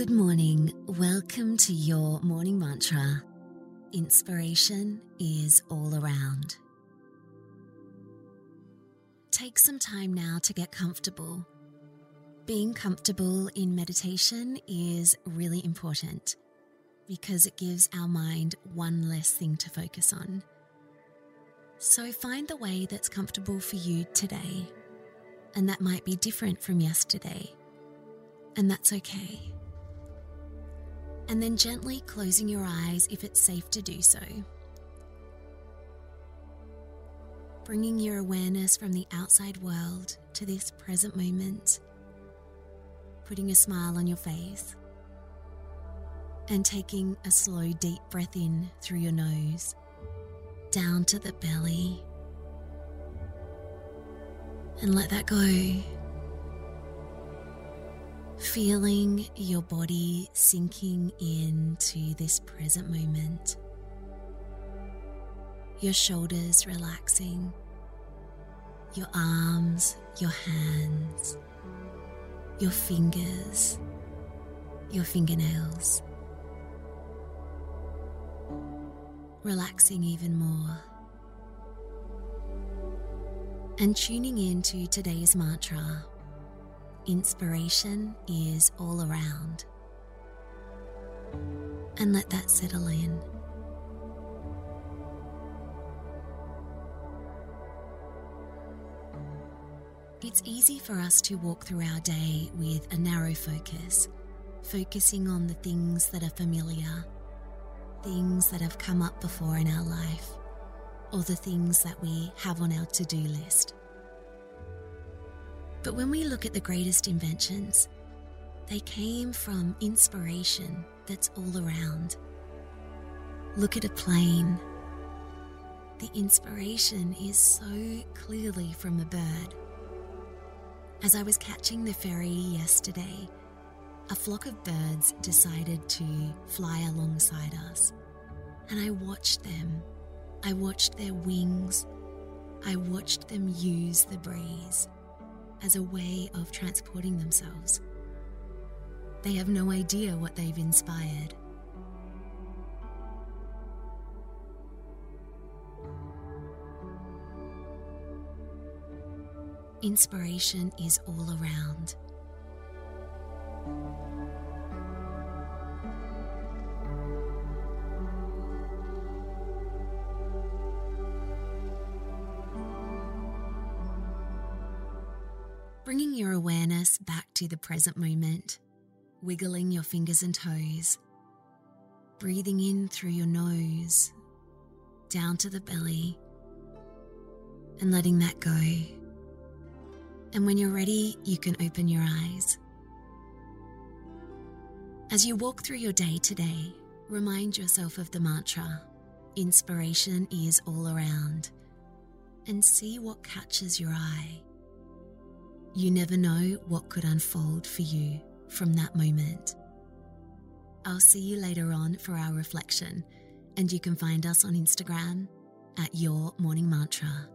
Good morning. Welcome to your morning mantra. Inspiration is all around. Take some time now to get comfortable. Being comfortable in meditation is really important because it gives our mind one less thing to focus on. So find the way that's comfortable for you today, and that might be different from yesterday, and that's okay. And then gently closing your eyes if it's safe to do so. Bringing your awareness from the outside world to this present moment, putting a smile on your face and taking a slow, deep breath in through your nose, down to the belly, and let that go. Feeling your body sinking into this present moment, your shoulders relaxing, your arms, your hands, your fingers, your fingernails. Relaxing even more. And tuning into today's mantra inspiration is all around. And let that settle in. It's easy for us to walk through our day with a narrow focus, focusing on the things that are familiar things that have come up before in our life or the things that we have on our to do list. But when we look at the greatest inventions, they came from inspiration that's all around. Look at a plane. The inspiration is so clearly from a bird. As I was catching the ferry yesterday, a flock of birds decided to fly alongside us. And I watched them. I watched their wings. I watched them use the breeze as a way of transporting themselves. They have no idea what they've inspired. Inspiration is all around. Bringing your awareness back to the present moment, wiggling your fingers and toes, breathing in through your nose, down to the belly, and letting that go. And when you're ready, you can open your eyes. As you walk through your day today, remind yourself of the mantra inspiration is all around, and see what catches your eye. You never know what could unfold for you from that moment. I'll see you later on for our reflection, and you can find us on Instagram at Your Morning Mantra.